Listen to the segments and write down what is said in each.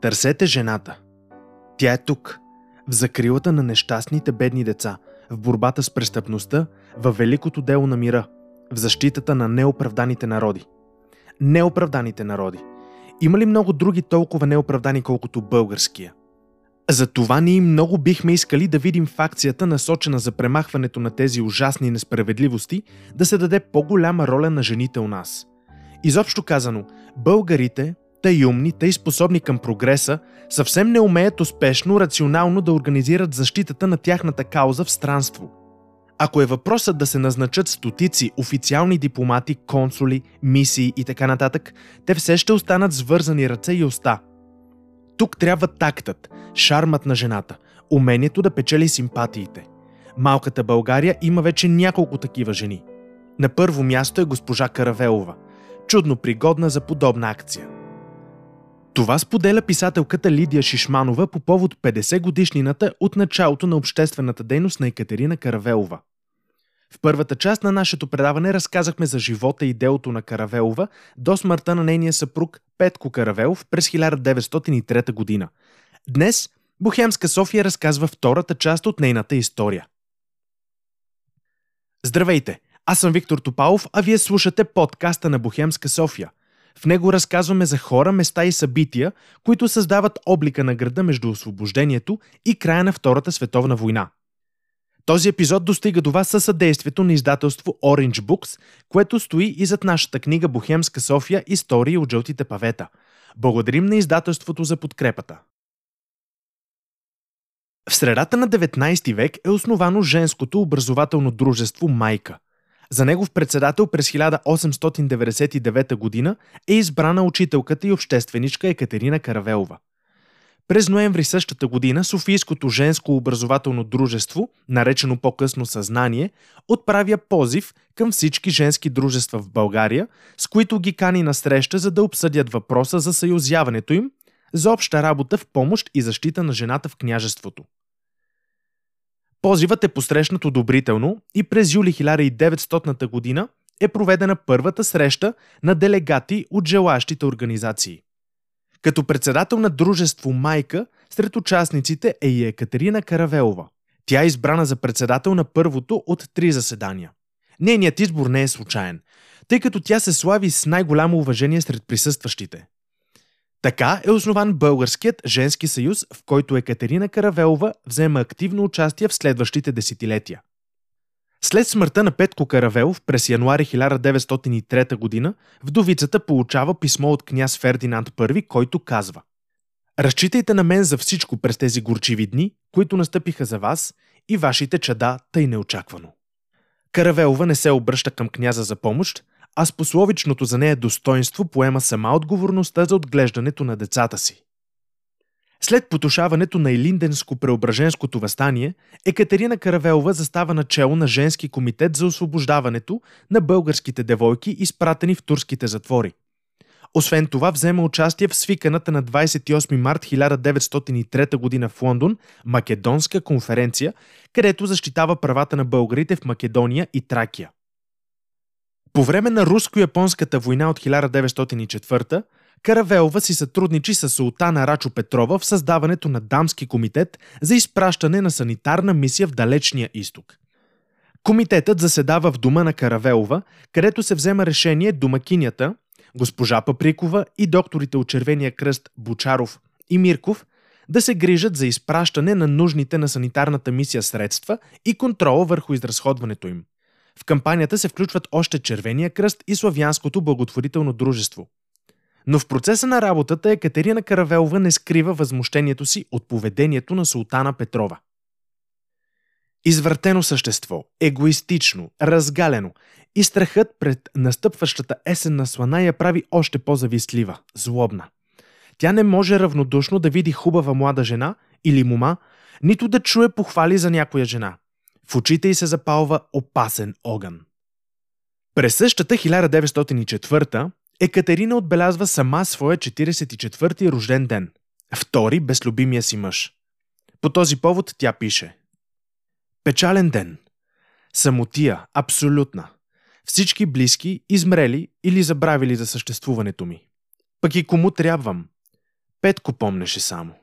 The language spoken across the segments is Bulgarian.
Търсете жената. Тя е тук, в закрилата на нещастните бедни деца, в борбата с престъпността, в великото дело на мира, в защитата на неоправданите народи. Неоправданите народи. Има ли много други толкова неоправдани, колкото българския? Затова ние много бихме искали да видим факцията, насочена за премахването на тези ужасни несправедливости, да се даде по-голяма роля на жените у нас. Изобщо казано, българите, тъй умни, тъй способни към прогреса, съвсем не умеят успешно, рационално да организират защитата на тяхната кауза в странство. Ако е въпросът да се назначат стотици официални дипломати, консули, мисии и така нататък, те все ще останат с вързани ръце и уста. Тук трябва тактът, шармът на жената, умението да печели симпатиите. Малката България има вече няколко такива жени. На първо място е госпожа Каравелова, чудно пригодна за подобна акция – това споделя писателката Лидия Шишманова по повод 50 годишнината от началото на обществената дейност на Екатерина Каравелова. В първата част на нашето предаване разказахме за живота и делото на Каравелова до смъртта на нейния съпруг Петко Каравелов през 1903 година. Днес Бухемска София разказва втората част от нейната история. Здравейте! Аз съм Виктор Топалов, а вие слушате подкаста на Бухемска София – в него разказваме за хора, места и събития, които създават облика на града между освобождението и края на Втората световна война. Този епизод достига до вас със съдействието на издателство Orange Books, което стои и зад нашата книга Бухемска София Истории от жълтите павета. Благодарим на издателството за подкрепата. В средата на 19 век е основано женското образователно дружество Майка – за негов председател през 1899 г. е избрана учителката и общественичка Екатерина Каравелова. През ноември същата година Софийското женско образователно дружество, наречено по-късно Съзнание, отправя позив към всички женски дружества в България, с които ги кани на среща, за да обсъдят въпроса за съюзяването им за обща работа в помощ и защита на жената в княжеството. Позивът е посрещнат одобрително и през юли 1900 година е проведена първата среща на делегати от желащите организации. Като председател на дружество Майка, сред участниците е и Екатерина Каравелова. Тя е избрана за председател на първото от три заседания. Нейният избор не е случайен, тъй като тя се слави с най-голямо уважение сред присъстващите – така е основан Българският женски съюз, в който Екатерина Каравелова взема активно участие в следващите десетилетия. След смъртта на Петко Каравелов през януари 1903 г. вдовицата получава писмо от княз Фердинанд I, който казва Разчитайте на мен за всичко през тези горчиви дни, които настъпиха за вас и вашите чада тъй неочаквано. Каравелова не се обръща към княза за помощ, а с пословичното за нея достоинство поема сама отговорността за отглеждането на децата си. След потушаването на Илинденско-преображенското възстание, Екатерина Каравелова застава начало на Женски комитет за освобождаването на българските девойки, изпратени в турските затвори. Освен това, взема участие в свиканата на 28 март 1903 г. в Лондон Македонска конференция, където защитава правата на българите в Македония и Тракия. По време на руско-японската война от 1904 Каравелова си сътрудничи с султана Рачо Петрова в създаването на дамски комитет за изпращане на санитарна мисия в далечния изток. Комитетът заседава в дома на Каравелова, където се взема решение домакинята, госпожа Паприкова и докторите от Червения кръст Бучаров и Мирков да се грижат за изпращане на нужните на санитарната мисия средства и контрола върху изразходването им. В кампанията се включват още Червения кръст и Славянското благотворително дружество. Но в процеса на работата Екатерина Каравелова не скрива възмущението си от поведението на султана Петрова. Извъртено същество, егоистично, разгалено и страхът пред настъпващата есен на слана я прави още по-завистлива, злобна. Тя не може равнодушно да види хубава млада жена или мума, нито да чуе похвали за някоя жена – в очите й се запалва опасен огън. През същата 1904 Екатерина отбелязва сама своя 44-ти рожден ден, втори без любимия си мъж. По този повод тя пише Печален ден. Самотия, абсолютна. Всички близки, измрели или забравили за съществуването ми. Пък и кому трябвам? Петко помнеше само.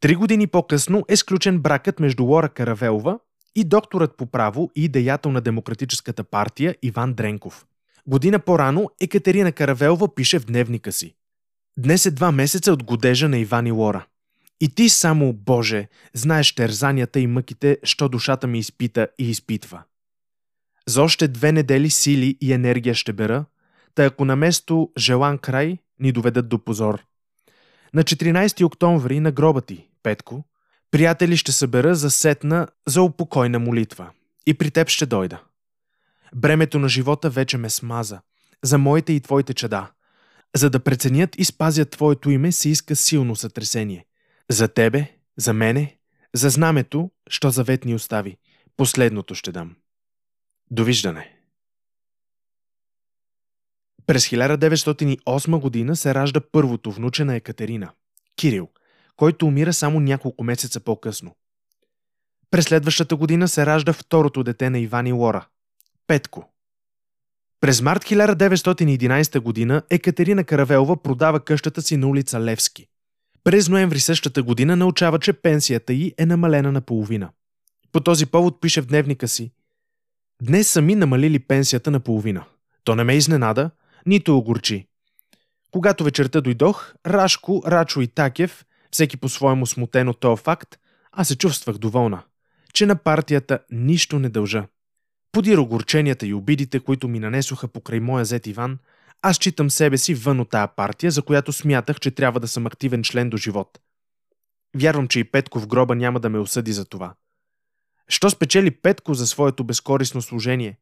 Три години по-късно е сключен бракът между Лора Каравелова и докторът по право и деятел на Демократическата партия Иван Дренков. Година по-рано Екатерина Каравелова пише в дневника си. Днес е два месеца от годежа на Иван и Лора. И ти само, Боже, знаеш терзанията и мъките, що душата ми изпита и изпитва. За още две недели сили и енергия ще бера, та ако на место желан край ни доведат до позор. На 14 октомври на гроба ти, Петко, приятели ще събера за сетна за упокойна молитва. И при теб ще дойда. Бремето на живота вече ме смаза. За моите и твоите чада. За да преценят и спазят твоето име се иска силно сътресение. За тебе, за мене, за знамето, що завет ни остави. Последното ще дам. Довиждане! През 1908 година се ражда първото внуче на Екатерина – Кирил, който умира само няколко месеца по-късно. През следващата година се ражда второто дете на Иван и Лора – Петко. През март 1911 година Екатерина Каравелова продава къщата си на улица Левски. През ноември същата година научава, че пенсията й е намалена на половина. По този повод пише в дневника си Днес сами намалили пенсията на половина. То не ме изненада – нито огорчи. Когато вечерта дойдох, Рашко, Рачо и Такев, всеки по-своему смутен от този факт, аз се чувствах доволна, че на партията нищо не дължа. Подир огорченията и обидите, които ми нанесоха покрай моя зет Иван, аз читам себе си вън от тая партия, за която смятах, че трябва да съм активен член до живот. Вярвам, че и Петко в гроба няма да ме осъди за това. Що спечели Петко за своето безкорисно служение?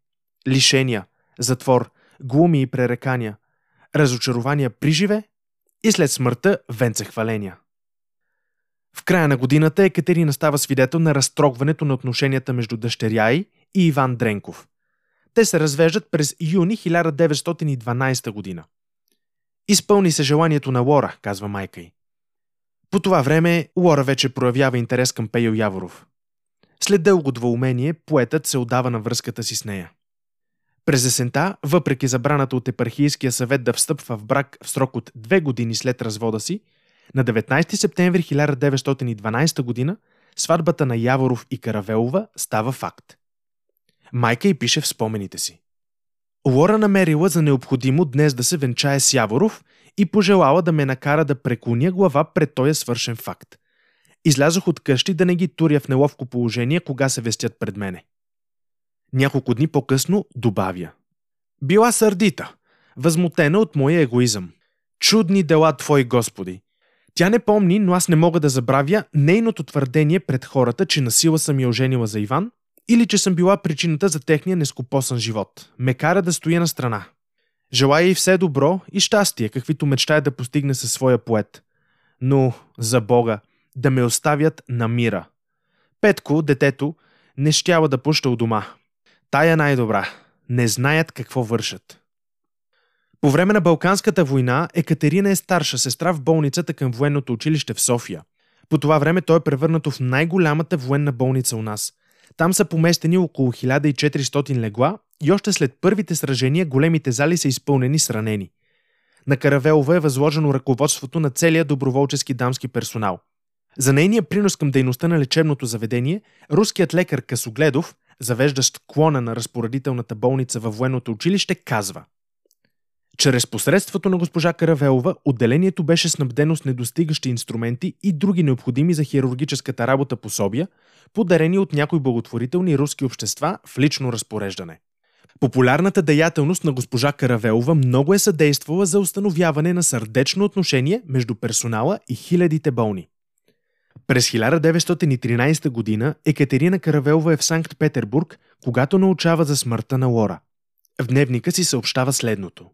Лишения, затвор – глуми и пререкания, разочарования при живе и след смъртта венце хваления. В края на годината Екатерина става свидетел на разтрогването на отношенията между дъщеря й и Иван Дренков. Те се развеждат през юни 1912 година. Изпълни се желанието на Лора, казва майка й. По това време Лора вече проявява интерес към Пейо Яворов. След дълго двоумение, поетът се отдава на връзката си с нея. През есента, въпреки забраната от епархийския съвет да встъпва в брак в срок от две години след развода си, на 19 септември 1912 г. сватбата на Яворов и Каравелова става факт. Майка й пише в спомените си. Лора намерила за необходимо днес да се венчае с Яворов и пожелала да ме накара да преклоня глава пред този свършен факт. Излязох от къщи да не ги туря в неловко положение, кога се вестят пред мене. Няколко дни по-късно добавя. Била сърдита, възмутена от моя егоизъм. Чудни дела Твои Господи! Тя не помни, но аз не мога да забравя нейното твърдение пред хората, че насила съм я оженила за Иван или че съм била причината за техния нескопосан живот. Ме кара да стоя на страна. Желая и все добро и щастие, каквито мечтая да постигне със своя поет. Но, за Бога, да ме оставят на мира. Петко, детето, не щяла да пуща у дома. Тая най-добра. Не знаят какво вършат. По време на Балканската война Екатерина е старша сестра в болницата към военното училище в София. По това време той е превърнато в най-голямата военна болница у нас. Там са поместени около 1400 легла и още след първите сражения големите зали са изпълнени с ранени. На Каравелова е възложено ръководството на целия доброволчески дамски персонал. За нейния принос към дейността на лечебното заведение, руският лекар Касогледов завеждащ клона на разпоредителната болница във военното училище, казва Чрез посредството на госпожа Каравелова, отделението беше снабдено с недостигащи инструменти и други необходими за хирургическата работа пособия, подарени от някои благотворителни руски общества в лично разпореждане. Популярната деятелност на госпожа Каравелова много е съдействала за установяване на сърдечно отношение между персонала и хилядите болни. През 1913 година Екатерина Каравелова е в Санкт Петербург, когато научава за смъртта на Лора. В дневника си съобщава следното.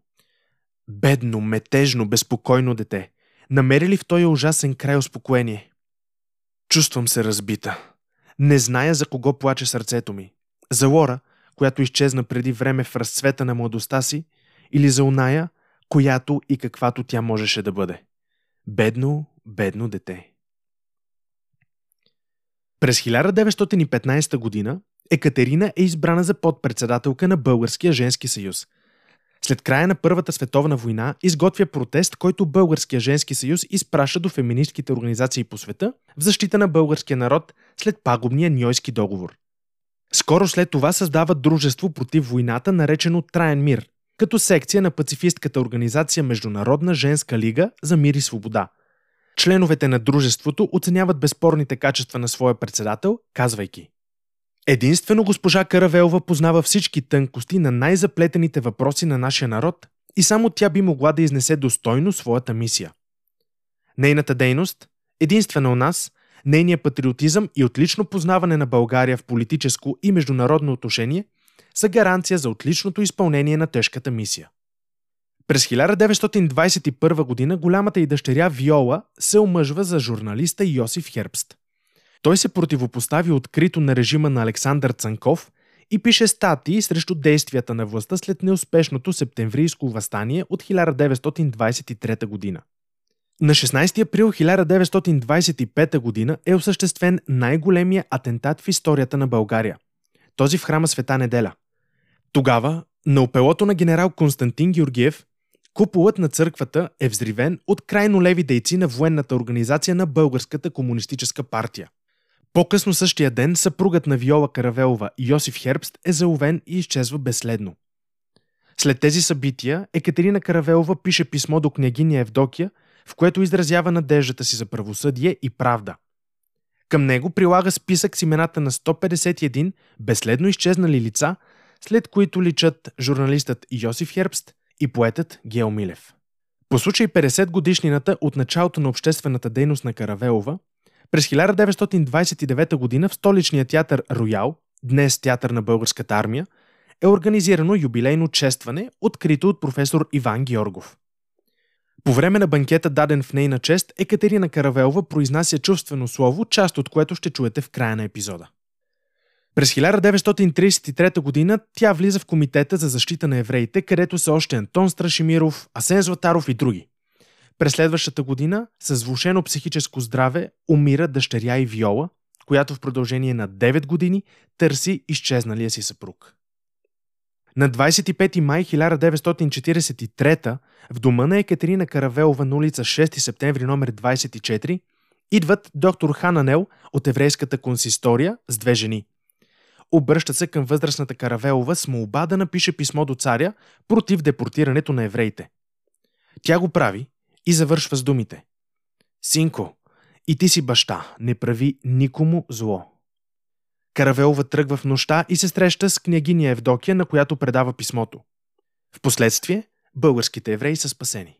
Бедно, метежно, безпокойно дете. Намери ли в този ужасен край успокоение? Чувствам се разбита. Не зная за кого плаче сърцето ми. За Лора, която изчезна преди време в разцвета на младостта си, или за оная, която и каквато тя можеше да бъде. Бедно, бедно дете. През 1915 година Екатерина е избрана за подпредседателка на Българския женски съюз. След края на Първата световна война изготвя протест, който Българския женски съюз изпраща до феминистките организации по света в защита на българския народ след пагубния Ньойски договор. Скоро след това създава дружество против войната, наречено Траен мир, като секция на пацифистката организация Международна женска лига за мир и свобода. Членовете на дружеството оценяват безспорните качества на своя председател, казвайки Единствено госпожа Каравелова познава всички тънкости на най-заплетените въпроси на нашия народ и само тя би могла да изнесе достойно своята мисия. Нейната дейност, единствена у нас, нейният патриотизъм и отлично познаване на България в политическо и международно отношение са гаранция за отличното изпълнение на тежката мисия. През 1921 г. голямата и дъщеря Виола се омъжва за журналиста Йосиф Хербст. Той се противопостави открито на режима на Александър Цанков и пише статии срещу действията на властта след неуспешното септемврийско възстание от 1923 година. На 16 април 1925 г. е осъществен най-големия атентат в историята на България. Този в храма Света неделя. Тогава, на опелото на генерал Константин Георгиев, куполът на църквата е взривен от крайно леви дейци на военната организация на Българската комунистическа партия. По-късно същия ден съпругът на Виола Каравелова Йосиф Хербст е заловен и изчезва безследно. След тези събития Екатерина Каравелова пише писмо до княгиня Евдокия, в което изразява надеждата си за правосъдие и правда. Към него прилага списък с имената на 151 безследно изчезнали лица, след които личат журналистът Йосиф Хербст и поетът Гео Милев. По случай 50 годишнината от началото на обществената дейност на Каравелова, през 1929 г. в столичния театър Роял, днес театър на българската армия, е организирано юбилейно честване, открито от професор Иван Георгов. По време на банкета, даден в нейна чест, Екатерина Каравелова произнася чувствено слово, част от което ще чуете в края на епизода. През 1933 г. тя влиза в Комитета за защита на евреите, където са още Антон Страшимиров, Асен Златаров и други. През следващата година, с влушено психическо здраве, умира дъщеря и Виола, която в продължение на 9 години търси изчезналия си съпруг. На 25 май 1943 в дома на Екатерина Каравелова на улица 6 септември номер 24 идват доктор Хананел от еврейската консистория с две жени. Обръщат се към възрастната Каравелова с молба да напише писмо до царя против депортирането на евреите. Тя го прави и завършва с думите. Синко, и ти си баща, не прави никому зло. Каравелова тръгва в нощта и се среща с княгиня Евдокия, на която предава писмото. Впоследствие българските евреи са спасени.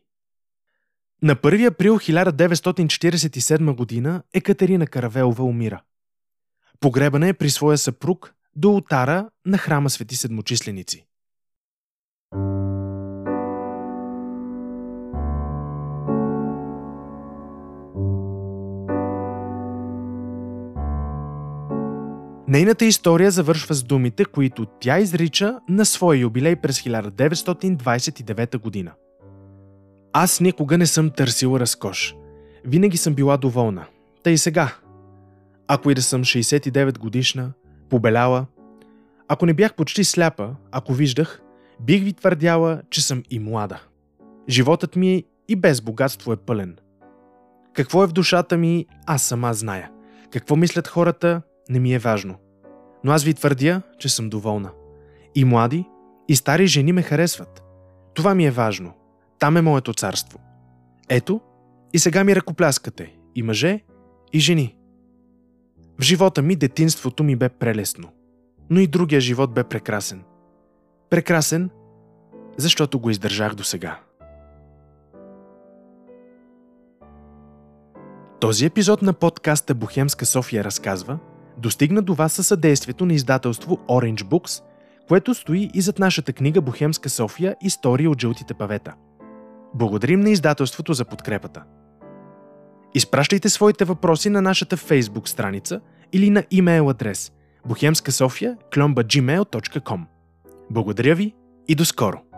На 1 април 1947 г. Екатерина Каравелова умира. Погребана е при своя съпруг до ултара на храма Свети Седмочисленици. Нейната история завършва с думите, които тя изрича на своя юбилей през 1929 година. Аз никога не съм търсила разкош. Винаги съм била доволна. Та и сега. Ако и да съм 69 годишна, побеляла, ако не бях почти сляпа, ако виждах, бих ви твърдяла, че съм и млада. Животът ми и без богатство е пълен. Какво е в душата ми, аз сама зная. Какво мислят хората, не ми е важно. Но аз ви твърдя, че съм доволна. И млади, и стари жени ме харесват. Това ми е важно. Там е моето царство. Ето, и сега ми ръкопляскате. И мъже, и жени. В живота ми детинството ми бе прелесно. Но и другия живот бе прекрасен. Прекрасен, защото го издържах до сега. Този епизод на подкаста Бухемска София разказва – достигна до вас със съдействието на издателство Orange Books, което стои и зад нашата книга Бухемска София – История от жълтите павета. Благодарим на издателството за подкрепата. Изпращайте своите въпроси на нашата Facebook страница или на имейл адрес bohemskasofia.gmail.com Благодаря ви и до скоро!